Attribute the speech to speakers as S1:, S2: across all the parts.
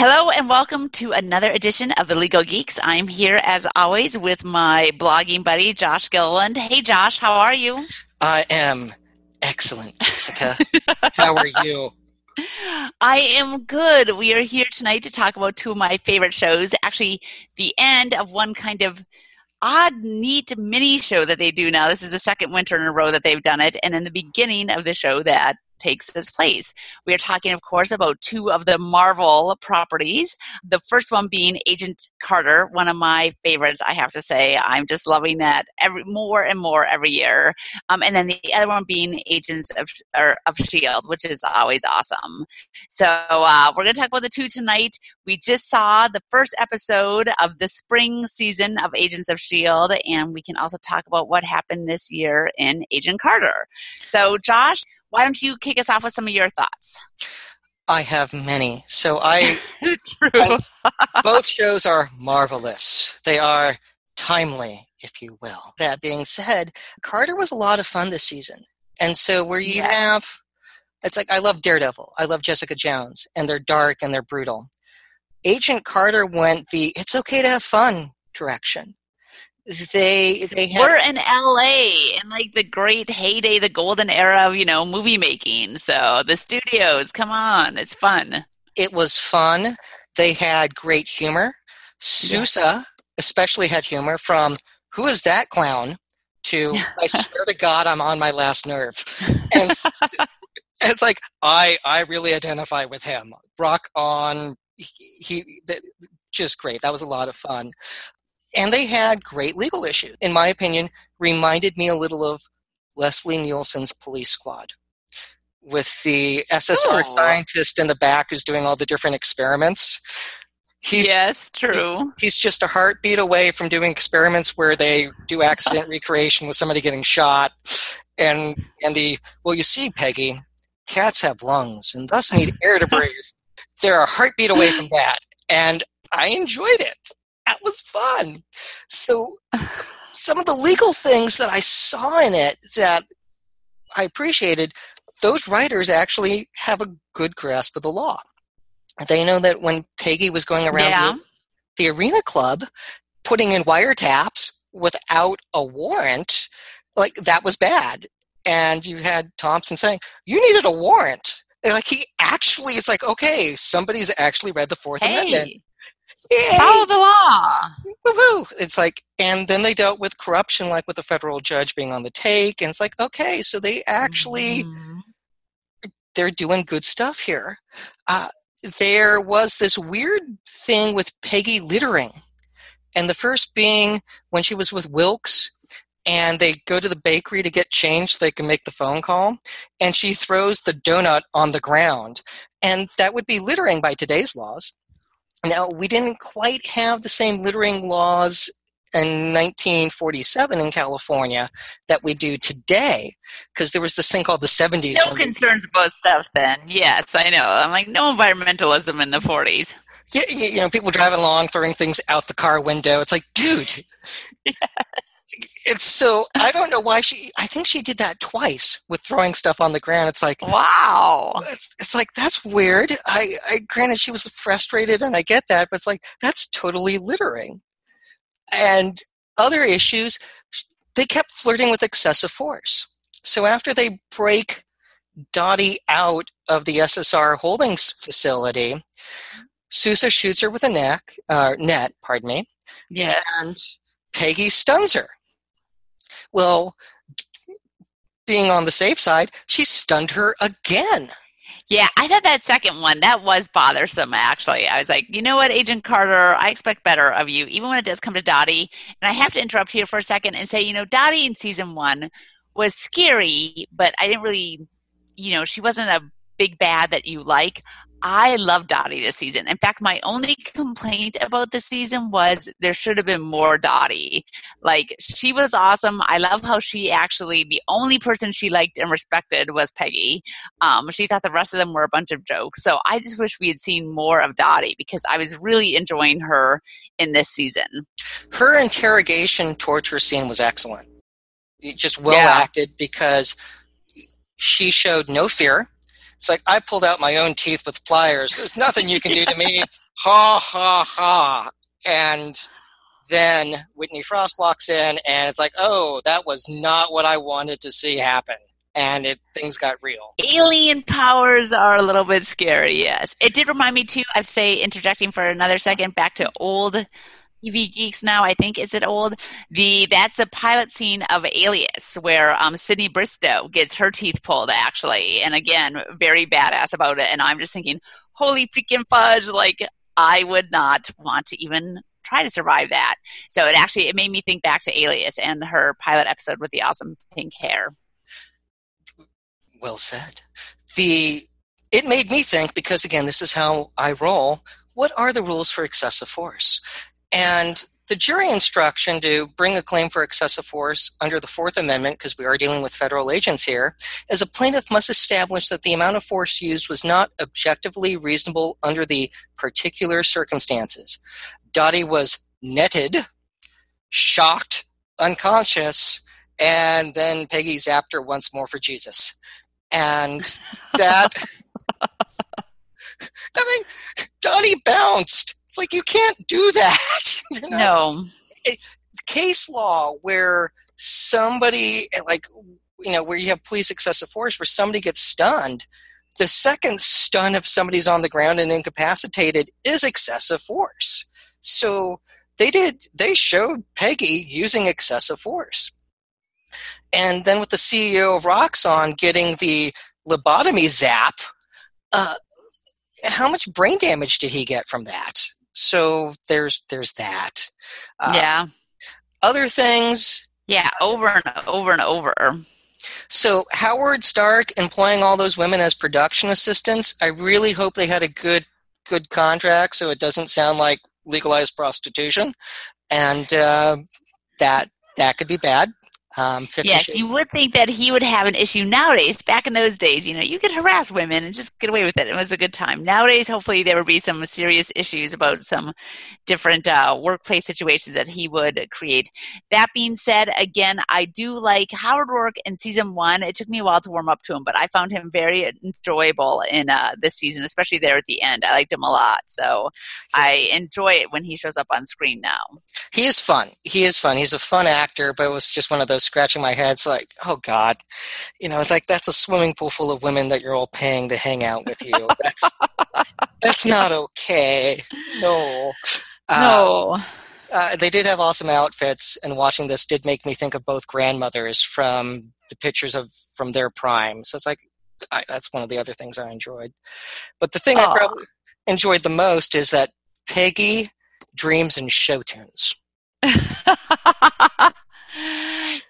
S1: Hello and welcome to another edition of the Legal Geeks. I'm here as always with my blogging buddy Josh Gilliland. Hey Josh, how are you?
S2: I am excellent, Jessica. how are you?
S1: I am good. We are here tonight to talk about two of my favorite shows. Actually, the end of one kind of odd, neat mini show that they do now. This is the second winter in a row that they've done it, and then the beginning of the show that takes its place. We are talking, of course, about two of the Marvel properties. The first one being Agent Carter, one of my favorites, I have to say. I'm just loving that every more and more every year. Um, and then the other one being Agents of, or, of Shield, which is always awesome. So uh, we're going to talk about the two tonight. We just saw the first episode of the spring season of Agents of Shield, and we can also talk about what happened this year in Agent Carter. So, Josh why don't you kick us off with some of your thoughts?
S2: I have many. So I, I both shows are marvelous. They are timely, if you will. That being said, Carter was a lot of fun this season. And so where you yes. have it's like I love Daredevil, I love Jessica Jones, and they're dark and they're brutal. Agent Carter went the it's okay to have fun direction they they
S1: have, we're in LA in like the great heyday, the golden era of you know movie making. So the studios, come on, it's fun.
S2: It was fun. They had great humor. Sousa yeah. especially had humor from who is that clown to I swear to God I'm on my last nerve. And it's like I I really identify with him. Brock on he, he just great. That was a lot of fun and they had great legal issues. In my opinion, reminded me a little of Leslie Nielsen's Police Squad, with the SSR oh. scientist in the back who's doing all the different experiments.
S1: He's, yes, true.
S2: He, he's just a heartbeat away from doing experiments where they do accident recreation with somebody getting shot, and and the well, you see, Peggy, cats have lungs and thus need air to breathe. They're a heartbeat away from that, and I enjoyed it that was fun. So some of the legal things that I saw in it that I appreciated, those writers actually have a good grasp of the law. They know that when Peggy was going around yeah. the, the arena club, putting in wiretaps without a warrant, like that was bad. And you had Thompson saying, You needed a warrant. And like he actually, it's like, okay, somebody's actually read the Fourth hey. Amendment.
S1: Yay! Follow the law.
S2: Woo-hoo. It's like, and then they dealt with corruption, like with the federal judge being on the take, and it's like, okay, so they actually mm-hmm. they're doing good stuff here. Uh, there was this weird thing with Peggy littering, and the first being when she was with Wilkes. And they go to the bakery to get change so they can make the phone call. And she throws the donut on the ground. And that would be littering by today's laws. Now, we didn't quite have the same littering laws in 1947 in California that we do today because there was this thing called the 70s.
S1: No concerns about stuff then. Yes, I know. I'm like, no environmentalism in the 40s.
S2: Yeah, you know, people driving along, throwing things out the car window. It's like, dude. Yes. It's so, I don't know why she, I think she did that twice with throwing stuff on the ground. It's like,
S1: wow.
S2: It's, it's like, that's weird. I, I, granted, she was frustrated and I get that, but it's like, that's totally littering. And other issues, they kept flirting with excessive force. So after they break Dottie out of the SSR holdings facility, Sousa shoots her with a neck, uh, net, pardon me.
S1: Yes.
S2: And Peggy stuns her. Well, being on the safe side, she stunned her again.
S1: Yeah, I thought that second one that was bothersome. Actually, I was like, you know what, Agent Carter, I expect better of you, even when it does come to Dottie. And I have to interrupt here for a second and say, you know, Dottie in season one was scary, but I didn't really, you know, she wasn't a big bad that you like. I love Dottie this season. In fact, my only complaint about the season was there should have been more Dottie. Like, she was awesome. I love how she actually, the only person she liked and respected was Peggy. Um, she thought the rest of them were a bunch of jokes. So I just wish we had seen more of Dottie because I was really enjoying her in this season.
S2: Her interrogation torture scene was excellent. Just well yeah. acted because she showed no fear it's like I pulled out my own teeth with pliers. There's nothing you can do to me. ha ha ha, and then Whitney Frost walks in, and it's like, oh, that was not what I wanted to see happen. And it things got real.
S1: Alien powers are a little bit scary, yes. It did remind me too, I'd say interjecting for another second back to old TV Geeks now, I think is it old? The that's a pilot scene of Alias where um, Sydney Bristow gets her teeth pulled actually, and again, very badass about it. And I'm just thinking, holy freaking fudge! Like I would not want to even try to survive that. So it actually it made me think back to Alias and her pilot episode with the awesome pink hair.
S2: Well said. The it made me think because again, this is how I roll. What are the rules for excessive force? And the jury instruction to bring a claim for excessive force under the Fourth Amendment, because we are dealing with federal agents here, is a plaintiff must establish that the amount of force used was not objectively reasonable under the particular circumstances. Dottie was netted, shocked, unconscious, and then Peggy zapped her once more for Jesus. And that, I mean, Dottie bounced. It's like, you can't do that. You know?
S1: No.
S2: It, case law where somebody, like, you know, where you have police excessive force, where somebody gets stunned, the second stun if somebody's on the ground and incapacitated is excessive force. So they did, they showed Peggy using excessive force. And then with the CEO of Roxxon getting the lobotomy zap, uh, how much brain damage did he get from that? So there's there's that.
S1: Uh, yeah.
S2: Other things.
S1: Yeah, over and over and over.
S2: So Howard Stark employing all those women as production assistants. I really hope they had a good good contract, so it doesn't sound like legalized prostitution, and uh, that that could be bad. Um,
S1: yes,
S2: Shades.
S1: you would think that he would have an issue nowadays. Back in those days, you know, you could harass women and just get away with it. It was a good time. Nowadays, hopefully, there would be some serious issues about some different uh, workplace situations that he would create. That being said, again, I do like Howard Rourke in season one. It took me a while to warm up to him, but I found him very enjoyable in uh, this season, especially there at the end. I liked him a lot, so I enjoy it when he shows up on screen now.
S2: He is fun. He is fun. He's a fun actor, but it was just one of those scratching my head. It's like, oh God, you know, it's like that's a swimming pool full of women that you're all paying to hang out with you. That's that's not okay. No.
S1: No.
S2: Uh, uh, they did have awesome outfits, and watching this did make me think of both grandmothers from the pictures of from their prime. So it's like I, that's one of the other things I enjoyed. But the thing Aww. I probably enjoyed the most is that Peggy dreams in show tunes.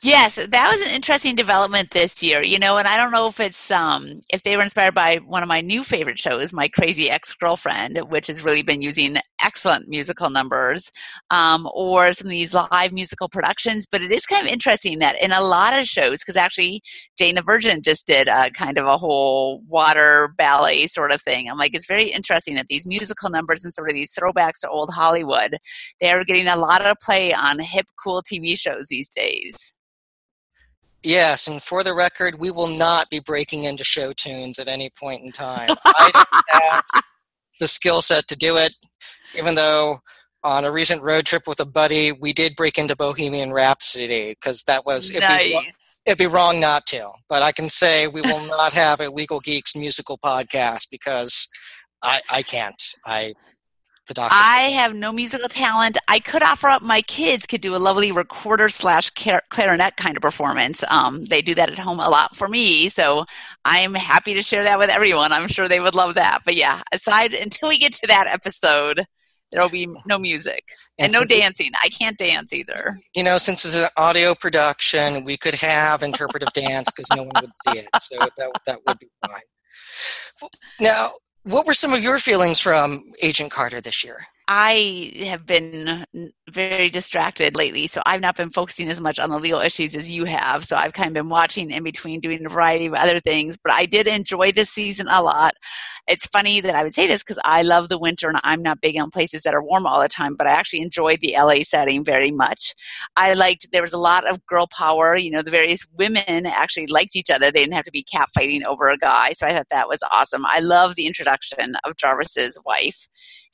S1: Yes, that was an interesting development this year. You know, and I don't know if it's um if they were inspired by one of my new favorite shows, My Crazy Ex Girlfriend, which has really been using excellent musical numbers, um, or some of these live musical productions. But it is kind of interesting that in a lot of shows, because actually Jane the Virgin just did a kind of a whole water ballet sort of thing. I'm like, it's very interesting that these musical numbers and sort of these throwbacks to old Hollywood, they're getting a lot of play on hip, cool TV shows these days.
S2: Yes, and for the record, we will not be breaking into show tunes at any point in time. I don't have the skill set to do it, even though on a recent road trip with a buddy, we did break into Bohemian Rhapsody because that was it'd,
S1: nice.
S2: be, it'd be wrong not to. But I can say we will not have a Legal Geeks musical podcast because I, I can't. I the doctor.
S1: I have no musical talent. I could offer up my kids could do a lovely recorder slash clarinet kind of performance. Um, they do that at home a lot for me, so I'm happy to share that with everyone. I'm sure they would love that. But yeah, aside until we get to that episode, there will be no music and, and no dancing. I can't dance either.
S2: You know, since it's an audio production, we could have interpretive dance because no one would see it, so that that would be fine. Now, what were some of your feelings from Agent Carter this year?
S1: I have been very distracted lately, so I've not been focusing as much on the legal issues as you have. So I've kind of been watching in between, doing a variety of other things. But I did enjoy this season a lot. It's funny that I would say this because I love the winter and I'm not big on places that are warm all the time, but I actually enjoyed the LA setting very much. I liked, there was a lot of girl power. You know, the various women actually liked each other. They didn't have to be catfighting over a guy. So I thought that was awesome. I love the introduction of Jarvis's wife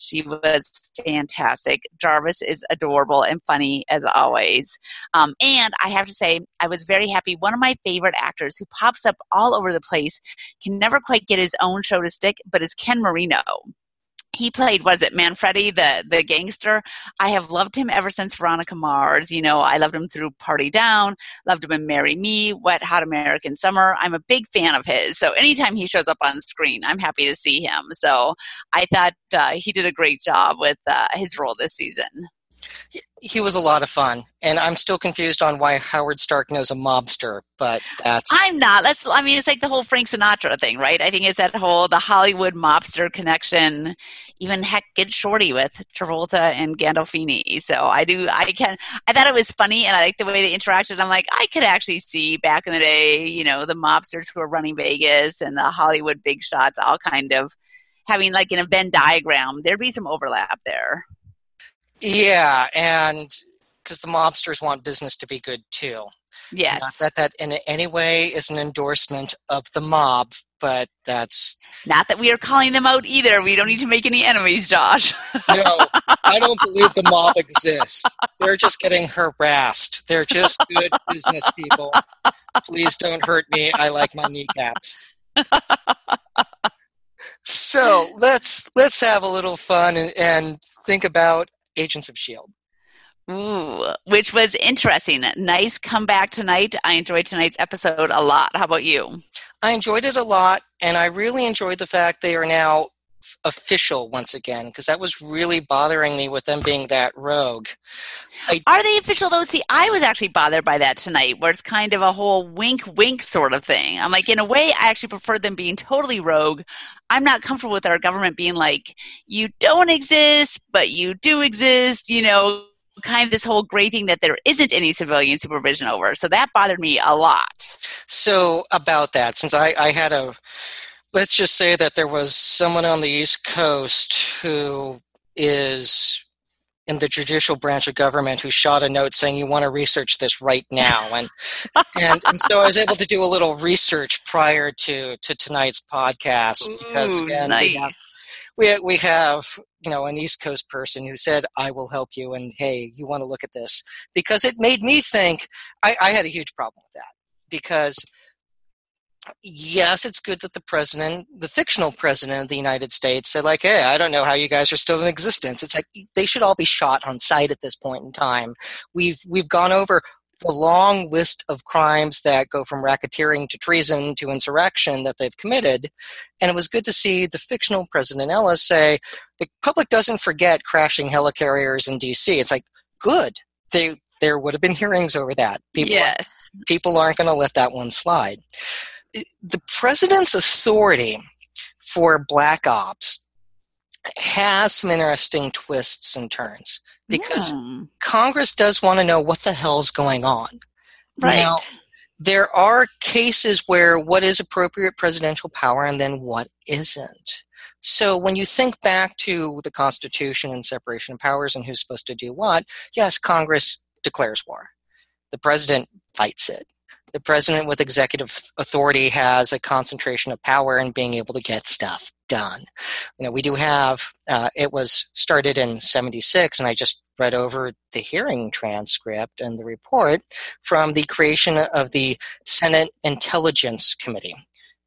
S1: She was fantastic. Jarvis is adorable and funny as always. Um, and I have to say, I was very happy. One of my favorite actors who pops up all over the place can never quite get his own show to stick, but is Ken Marino he played was it manfredi the the gangster? I have loved him ever since veronica mars you know i loved him through party down loved him in marry me wet hot american summer. I'm a big fan of his. So anytime he shows up on screen i'm happy to see him. So i thought uh, he did a great job with uh, his role this season
S2: he was a lot of fun, and I'm still confused on why Howard Stark knows a mobster. But that's
S1: I'm not. That's I mean, it's like the whole Frank Sinatra thing, right? I think it's that whole the Hollywood mobster connection. Even heck, get Shorty with Travolta and Gandolfini. So I do. I can. I thought it was funny, and I like the way they interacted. I'm like, I could actually see back in the day, you know, the mobsters who were running Vegas and the Hollywood big shots, all kind of having like in a Venn diagram. There'd be some overlap there.
S2: Yeah, and because the mobsters want business to be good too.
S1: Yes.
S2: Not that that in any way is an endorsement of the mob, but that's
S1: not that we are calling them out either. We don't need to make any enemies, Josh.
S2: no, I don't believe the mob exists. They're just getting harassed. They're just good business people. Please don't hurt me. I like my kneecaps. so let's let's have a little fun and, and think about Agents of S.H.I.E.L.D.
S1: Ooh, which was interesting. Nice comeback tonight. I enjoyed tonight's episode a lot. How about you?
S2: I enjoyed it a lot, and I really enjoyed the fact they are now official once again because that was really bothering me with them being that rogue.
S1: I, Are they official though? See, I was actually bothered by that tonight, where it's kind of a whole wink wink sort of thing. I'm like, in a way, I actually prefer them being totally rogue. I'm not comfortable with our government being like, you don't exist, but you do exist, you know, kind of this whole gray thing that there isn't any civilian supervision over. So that bothered me a lot.
S2: So, about that, since I, I had a let's just say that there was someone on the East Coast who is in the judicial branch of government who shot a note saying you want to research this right now and and, and so I was able to do a little research prior to to tonight's podcast because
S1: Ooh,
S2: again
S1: nice.
S2: we, have, we we have you know an East Coast person who said I will help you and hey you want to look at this because it made me think I, I had a huge problem with that because yes, it's good that the president, the fictional president of the United States, said, like, hey, I don't know how you guys are still in existence. It's like they should all be shot on sight at this point in time. We've we've gone over the long list of crimes that go from racketeering to treason to insurrection that they've committed. And it was good to see the fictional President Ellis say, the public doesn't forget crashing helicarriers in DC. It's like, good. They there would have been hearings over that.
S1: People, yes.
S2: People aren't going to let that one slide the president's authority for black ops has some interesting twists and turns because mm. Congress does want to know what the hell's going on.
S1: Right.
S2: Now, there are cases where what is appropriate presidential power and then what isn't. So when you think back to the Constitution and separation of powers and who's supposed to do what, yes, Congress declares war. The president fights it the president with executive authority has a concentration of power and being able to get stuff done. You know, we do have, uh, it was started in 76, and I just read over the hearing transcript and the report from the creation of the Senate Intelligence Committee.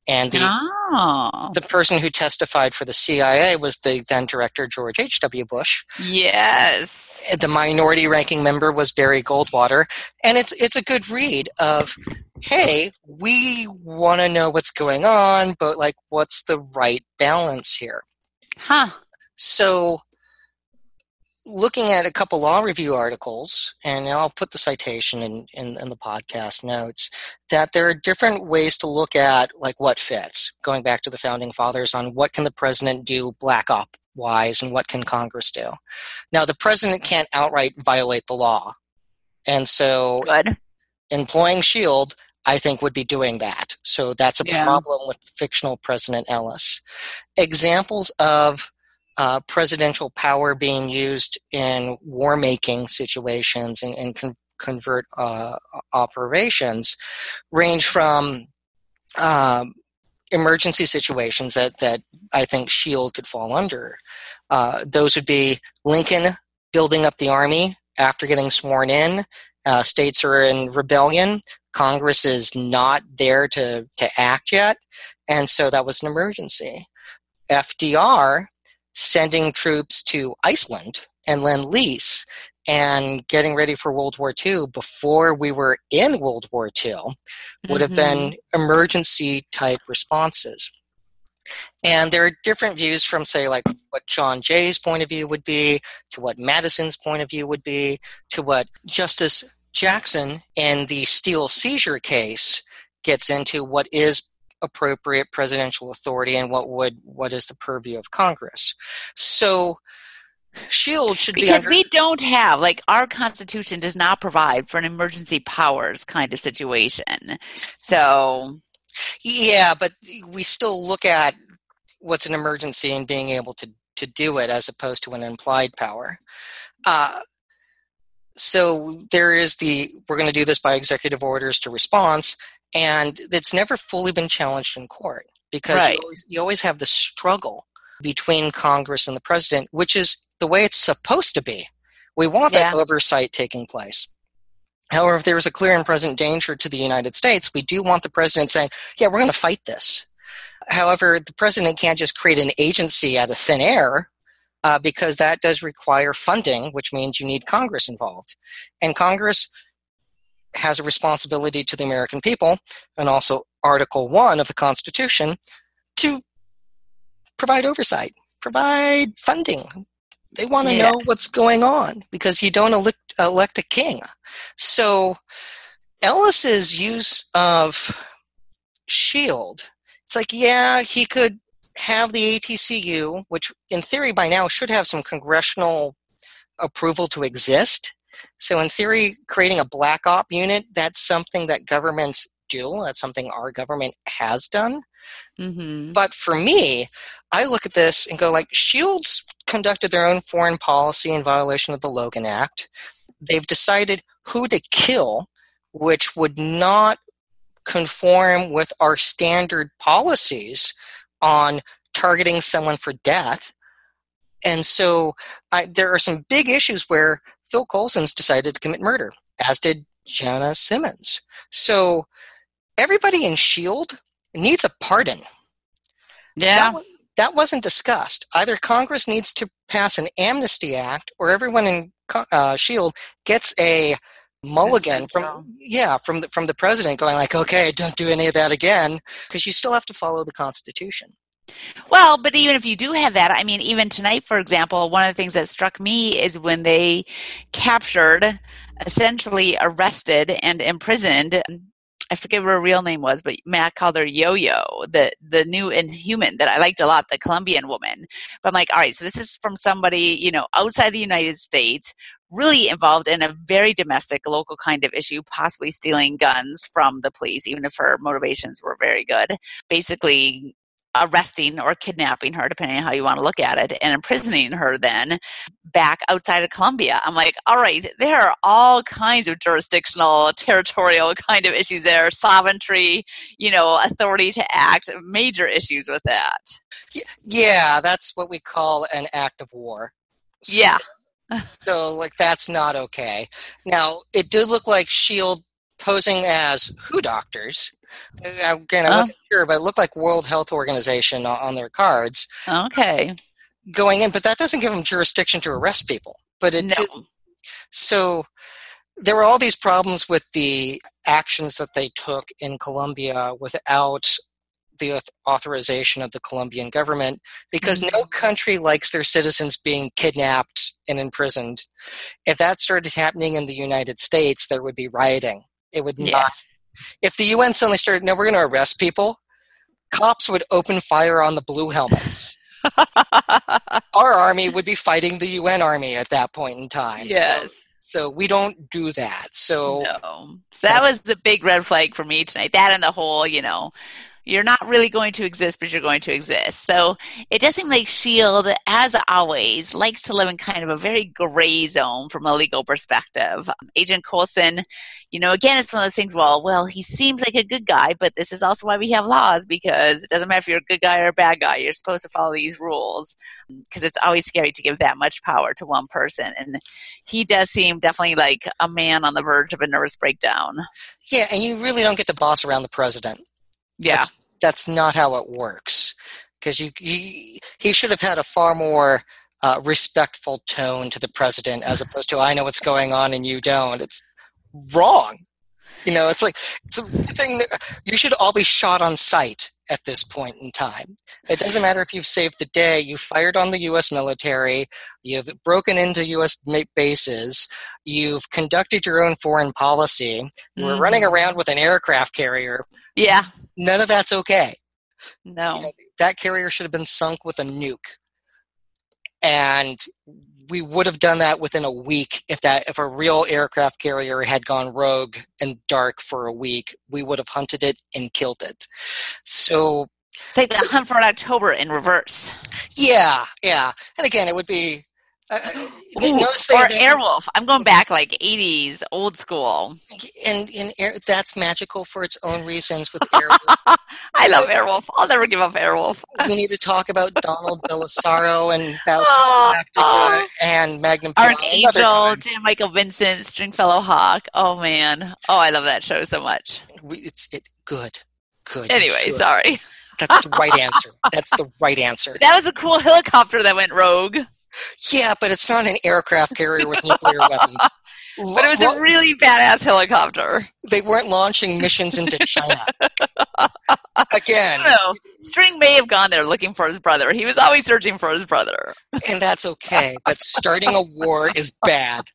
S2: And the,
S1: oh.
S2: the person who testified for the CIA was the then director, George H.W. Bush.
S1: Yes.
S2: The minority ranking member was Barry Goldwater. And it's, it's a good read of, hey, we want to know what's going on, but like, what's the right balance here?
S1: Huh.
S2: So looking at a couple law review articles, and I'll put the citation in, in, in, the podcast notes, that there are different ways to look at like what fits. Going back to the founding fathers on what can the president do black op wise and what can Congress do. Now the president can't outright violate the law. And so
S1: Good.
S2: employing shield I think would be doing that. So that's a
S1: yeah.
S2: problem with fictional President Ellis. Examples of uh, presidential power being used in war making situations and, and con- convert uh, operations range from um, emergency situations that, that I think SHIELD could fall under. Uh, those would be Lincoln building up the army after getting sworn in. Uh, states are in rebellion. Congress is not there to, to act yet. And so that was an emergency. FDR sending troops to Iceland and Lend Lease and getting ready for World War II before we were in World War II would have been
S1: Mm-hmm.
S2: emergency type responses. And there are different views from, say, like what John Jay's point of view would be, to what Madison's point of view would be, to what Justice Jackson in the Steel seizure case gets into what is appropriate presidential authority and what would what is the purview of Congress. So Shield should be
S1: because
S2: under,
S1: we don't have like our constitution does not provide for an emergency powers kind of situation so
S2: Yeah, but we still look at what's an emergency and being able to, to do it as opposed to an implied power. Uh, so there is the we're going to do this by executive orders to response, and it's never fully been challenged in court because
S1: Right.
S2: you, always, you always have the struggle between Congress and the president, which is the way it's supposed to be. We want that oversight taking place. However, if there is a clear and present danger to the United States, we do want the president saying, yeah, we're going to fight this. However, the president can't just create an agency out of thin air uh, because that does require funding, which means you need Congress involved. And Congress has a responsibility to the American people, and also Article 1 of the Constitution, to provide oversight, provide funding. They want to know what's going on because you don't elect, elect a king. So Ellis's use of Shield, it's like, yeah, he could have the ATCU, which in theory by now should have some congressional approval to exist. So in theory, creating a black op unit, that's something that governments do. That's something our government has done.
S1: hmm
S2: But for me, I look at this and go like, Shields conducted their own foreign policy in violation of the Logan Act. They've decided who to kill, which would not conform with our standard policies on targeting someone for death. And so I, there are some big issues where Phil Coulson's decided to commit murder, as did Jemma Simmons. So everybody in S.H.I.E.L.D. needs a pardon.
S1: yeah
S2: That, that wasn't discussed. Either Congress needs to pass an amnesty act, or everyone in uh, Shield gets a mulligan from yeah from the from the president, going like, okay, don't do any of that again, because you still have to follow the Constitution.
S1: Well, but even if you do have that, I mean, even tonight, for example, one of the things that struck me is when they captured, essentially arrested and imprisoned. I forget what her real name was, but Mack called her Yo-Yo, the the new Inhuman that I liked a lot, the Colombian woman. But I'm like, all right, so this is from somebody you know outside the United States, really involved in a very domestic, local kind of issue, possibly stealing guns from the police, even if her motivations were very good. Basically, arresting or kidnapping her, depending on how you want to look at it, and imprisoning her then back outside of Colombia. I'm like, all right, there are all kinds of jurisdictional, territorial kind of issues there, sovereignty, you know, authority to act, major issues with that.
S2: Yeah, that's what we call an act of war.
S1: Yeah.
S2: So, like, that's not okay. Now, it did look like Shield posing as who doctors. Again, I
S1: Oh.
S2: wasn't sure, but it looked like World Health Organization on- on their cards
S1: Okay.
S2: going in. But that doesn't give them jurisdiction to arrest people. But it
S1: No.
S2: did, so there were all these problems with the actions that they took in Colombia without the authorization of the Colombian government because no mm-hmm. country likes their citizens being kidnapped and imprisoned. If that started happening in the United States, there would be rioting. It would not. If the UN suddenly started, no, we're going to arrest people, cops would open fire on the blue helmets. Our army would be fighting the UN army at that point in time. So-
S1: yes.
S2: so we don't do that. So
S1: no. So that was the big red flag for me tonight. That and the whole, you know, You're not really going to exist, but you're going to exist. So it does seem like S.H.I.E.L.D., as always, likes to live in kind of a very gray zone from a legal perspective. Um, Agent Coulson, you know, again, it's one of those things, well, well, he seems like a good guy, but this is also why we have laws because it doesn't matter if you're a good guy or a bad guy. You're supposed to follow these rules um, because it's always scary to give that much power to one person. And he does seem definitely like a man on the verge of a nervous breakdown.
S2: Yeah, and you really don't get to boss around the president.
S1: Yeah.
S2: That's, that's not how it works. Because you, he, he should have had a far more uh, respectful tone to the president as opposed to, I know what's going on and you don't. It's wrong. You know, it's like, it's a thing that you should all be shot on sight at this point in time. It doesn't matter if you've saved the day, you fired on the U.S. military, you've broken into U.S. bases, you've conducted your own foreign policy, you were running
S1: Mhm.
S2: around with an aircraft carrier.
S1: Yeah.
S2: None of that's okay.
S1: No.
S2: You know, that carrier should have been sunk with a nuke. And we would have done that within a week if that if a real aircraft carrier had gone rogue and dark for a week, we would have hunted it and killed it. So
S1: It's like the Hunt for October in reverse.
S2: yeah, yeah. And again, it would be uh,
S1: Ooh, or Airwolf. I'm going back like 80s, old school.
S2: and, and air, that's magical for its own reasons with Airwolf.
S1: I love Airwolf. I'll never give up Airwolf.
S2: we need to talk about Donald Bellisario and Battlestar
S1: Oh, oh.
S2: and Magnum
S1: Archangel. Jan Michael Vincent, Stringfellow Hawk. Oh man. Oh, I love that show so much.
S2: We, it's it good, good.
S1: Anyway, sorry.
S2: that's the right answer. That's the right answer.
S1: That was a cool helicopter that went rogue.
S2: Yeah, but it's not an aircraft carrier with nuclear weapons.
S1: But it was a really badass helicopter.
S2: they weren't launching missions into China. Again,
S1: No, String may have gone there looking for his brother. He was always searching for his brother.
S2: and that's okay. But starting a war is bad.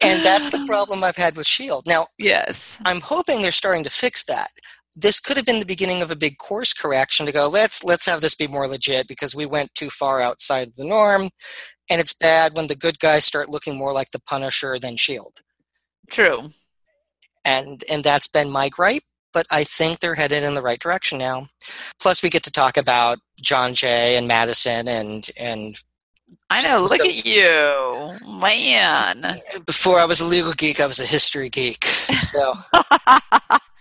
S2: And that's the problem I've had with S.H.I.E.L.D. Now,
S1: Yes.
S2: I'm hoping they're starting to fix that. This could have been the beginning of a big course correction to go, let's let's have this be more legit because we went too far outside the norm. And it's bad when the good guys start looking more like the Punisher than Shield.
S1: True.
S2: And and that's been my gripe, but I think they're headed in the right direction now. Plus we get to talk about John Jay and Madison and and
S1: I know. Look
S2: So-
S1: at you, man.
S2: before I was a legal geek, I was a history geek. So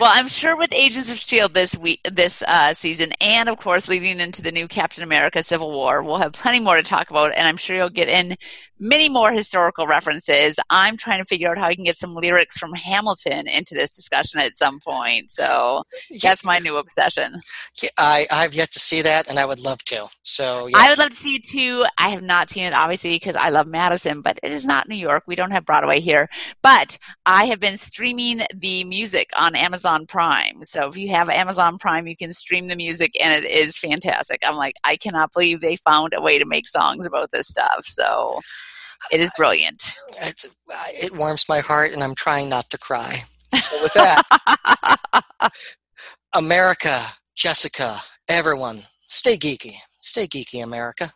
S1: well, I'm sure with Agents of Shield this week, this uh, season, and of course leading into the new Captain America: Civil War, we'll have plenty more to talk about, and I'm sure you'll get in many more historical references. I'm trying to figure out how I can get some lyrics from Hamilton into this discussion at some point. So that's my new obsession.
S2: yeah, I, I've yet to see that and I would love to. So yes.
S1: I would love to see it too. I have not seen it, obviously, because I love Madison, but it is not New York. We don't have Broadway here. But I have been streaming the music on Amazon Prime. So if you have Amazon Prime, you can stream the music, and it is fantastic. I'm like, I cannot believe they found a way to make songs about this stuff. So it is brilliant.
S2: it's, uh, it warms my heart and I'm trying not to cry. So with that, America, Jessica, everyone, stay geeky. Stay geeky, America.